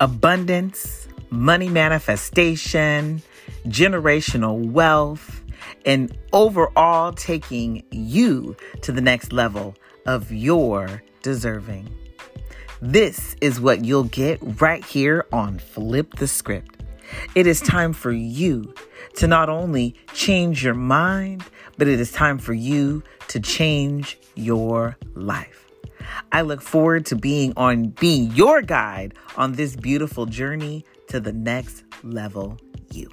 abundance, money manifestation, generational wealth, and overall taking you to the next level of your deserving. This is what you'll get right here on Flip the Script. It is time for you to not only change your mind, but it is time for you to change your life. I look forward to being on being your guide on this beautiful journey to the next level you.